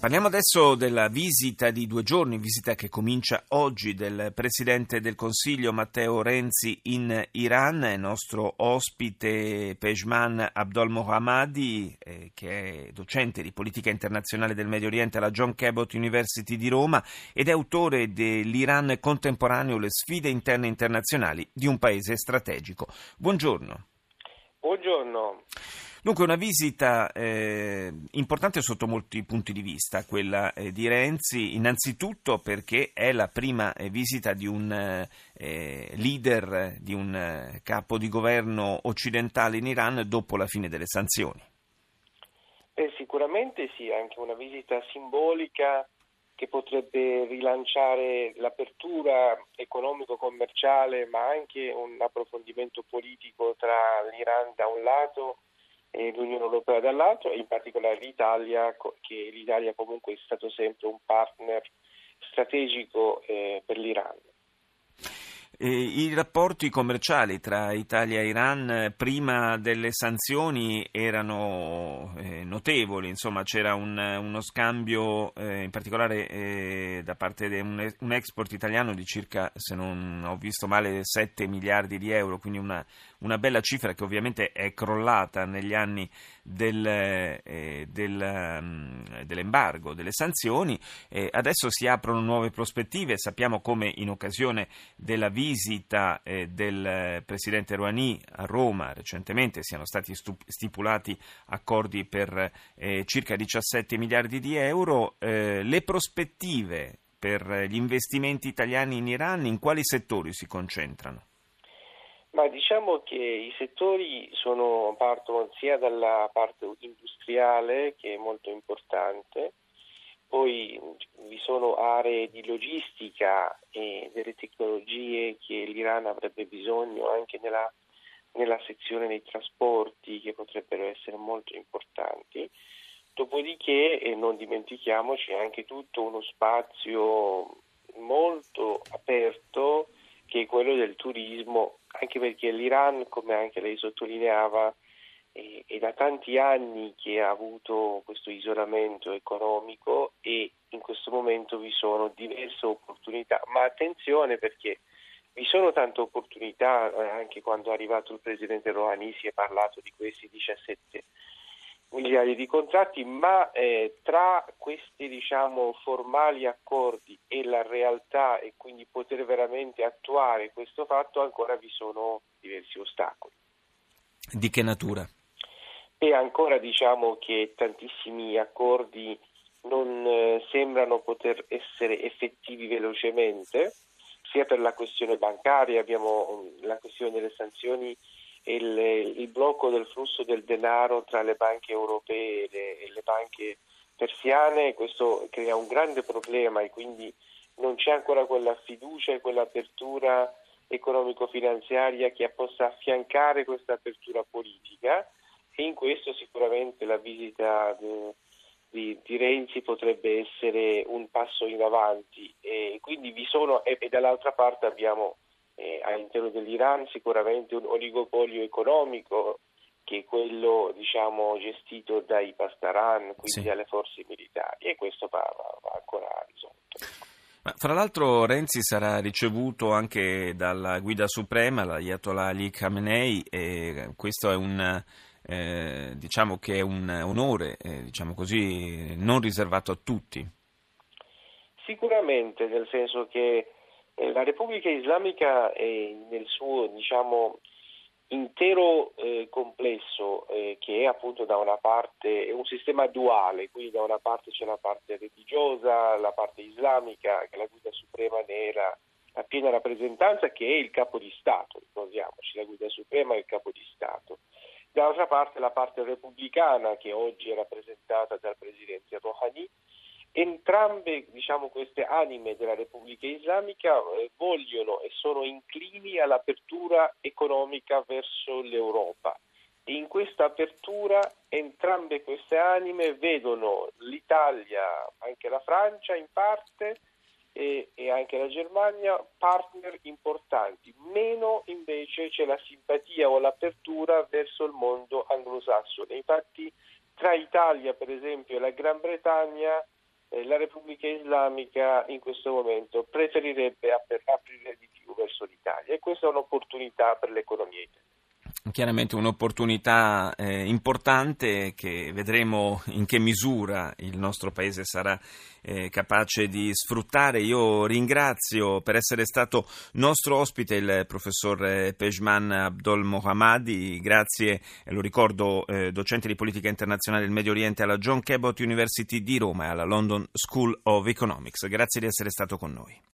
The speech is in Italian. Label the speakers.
Speaker 1: Parliamo adesso della visita di due giorni, visita che comincia oggi del Presidente del Consiglio Matteo Renzi in Iran, il nostro ospite Pejman Abdol Mohammadi, eh, che è docente di politica internazionale del Medio Oriente alla John Cabot University di Roma ed è autore dell'Iran contemporaneo, le sfide interne internazionali di un paese strategico. Buongiorno.
Speaker 2: Buongiorno.
Speaker 1: Dunque una visita eh, importante sotto molti punti di vista, quella eh, di Renzi, innanzitutto perché è la prima eh, visita di un eh, leader, di un eh, capo di governo occidentale in Iran dopo la fine delle sanzioni.
Speaker 2: Eh, sicuramente sì, anche una visita simbolica che potrebbe rilanciare l'apertura economico-commerciale, ma anche un approfondimento politico tra l'Iran da un lato e l'Unione Europea dall'altro e in particolare l'Italia, che l'Italia comunque è stato sempre un partner strategico eh, per l'Iran.
Speaker 1: I rapporti commerciali tra Italia e Iran eh, prima delle sanzioni erano eh, notevoli, insomma c'era un, uno scambio eh, in particolare da parte di un, export italiano di circa, se non ho visto male, 7 miliardi di euro, quindi una, una bella cifra che ovviamente è crollata negli anni del, del, um, dell'embargo, delle sanzioni. Adesso si aprono nuove prospettive, sappiamo come in occasione della visita eh, del Presidente Rouhani a Roma recentemente siano stati stup- stipulati accordi per eh, circa 17 miliardi di euro. Eh, le prospettive per gli investimenti italiani in Iran in quali settori si concentrano?
Speaker 2: Ma diciamo che i settori sono, partono sia dalla parte industriale che è molto importante, poi vi sono aree di logistica e delle tecnologie che l'Iran avrebbe bisogno anche nella, nella sezione dei trasporti che potrebbero essere molto importanti. Dopodiché, e non dimentichiamoci, anche tutto uno spazio molto aperto che è quello del turismo anche perché l'Iran, come anche lei sottolineava, è, è da tanti anni che ha avuto questo isolamento economico e in questo momento vi sono diverse opportunità, ma attenzione perché vi sono tante opportunità, eh, anche quando è arrivato il presidente Rouhani si è parlato di questi 17 miliardi di contratti, ma eh, tra questi diciamo, formali accordi e la realtà e quindi poter veramente attuare questo fatto ancora vi sono diversi ostacoli.
Speaker 1: Di che natura?
Speaker 2: E ancora diciamo che tantissimi accordi non eh, sembrano poter essere effettivi velocemente, sia per la questione bancaria, abbiamo mm, la questione delle sanzioni il, il, blocco del flusso del denaro tra le banche europee e le, e le banche persiane, questo crea un grande problema e quindi non c'è ancora quella fiducia e quell'apertura economico-finanziaria che possa affiancare questa apertura politica e in questo sicuramente la visita di, di, Renzi potrebbe essere un passo in avanti e quindi vi sono e, e dall'altra parte abbiamo eh, all'interno dell'Iran sicuramente un oligopolio economico che è quello diciamo, gestito dai Pastaran, quindi sì. dalle forze militari e questo va, va, va ancora risolto.
Speaker 1: Ma, fra l'altro Renzi sarà ricevuto anche dalla guida suprema, l'Ayatollah Ali Khamenei, e questo è un, eh, diciamo che è un onore, eh, diciamo così, non riservato a tutti.
Speaker 2: Sicuramente, nel senso che eh, la Repubblica Islamica nel suo diciamo, intero eh, complesso eh, che è appunto da una parte è un sistema duale, quindi da una parte c'è la parte religiosa, la parte islamica, che la guida suprema ne era la piena rappresentanza, che è il capo di Stato, ricordiamoci, la guida suprema è il capo di Stato. Dall'altra parte la parte repubblicana, che oggi è rappresentata dal presidente Rouhani, Entrambe diciamo, queste anime della Repubblica Islamica eh, vogliono e sono inclini all'apertura economica verso l'Europa. In questa apertura entrambe queste anime vedono l'Italia, anche la Francia in parte, e, e, anche la Germania partner importanti, meno invece c'è la simpatia o l'apertura verso il mondo anglosassone. Infatti tra Italia per esempio e la Gran Bretagna eh, la Repubblica Islamica in questo momento preferirebbe aprire di più verso l'Italia. E questa è un'opportunità per l'economia italiana
Speaker 1: chiaramente un'opportunità eh, importante che vedremo in che misura il nostro Paese sarà eh, capace di sfruttare. Io ringrazio per essere stato nostro ospite il professor eh, Pejman Abdol Mohammadi, grazie, lo ricordo, eh, docente di politica internazionale del Medio Oriente alla John Cabot University di Roma e alla London School of Economics. Grazie di essere stato con noi.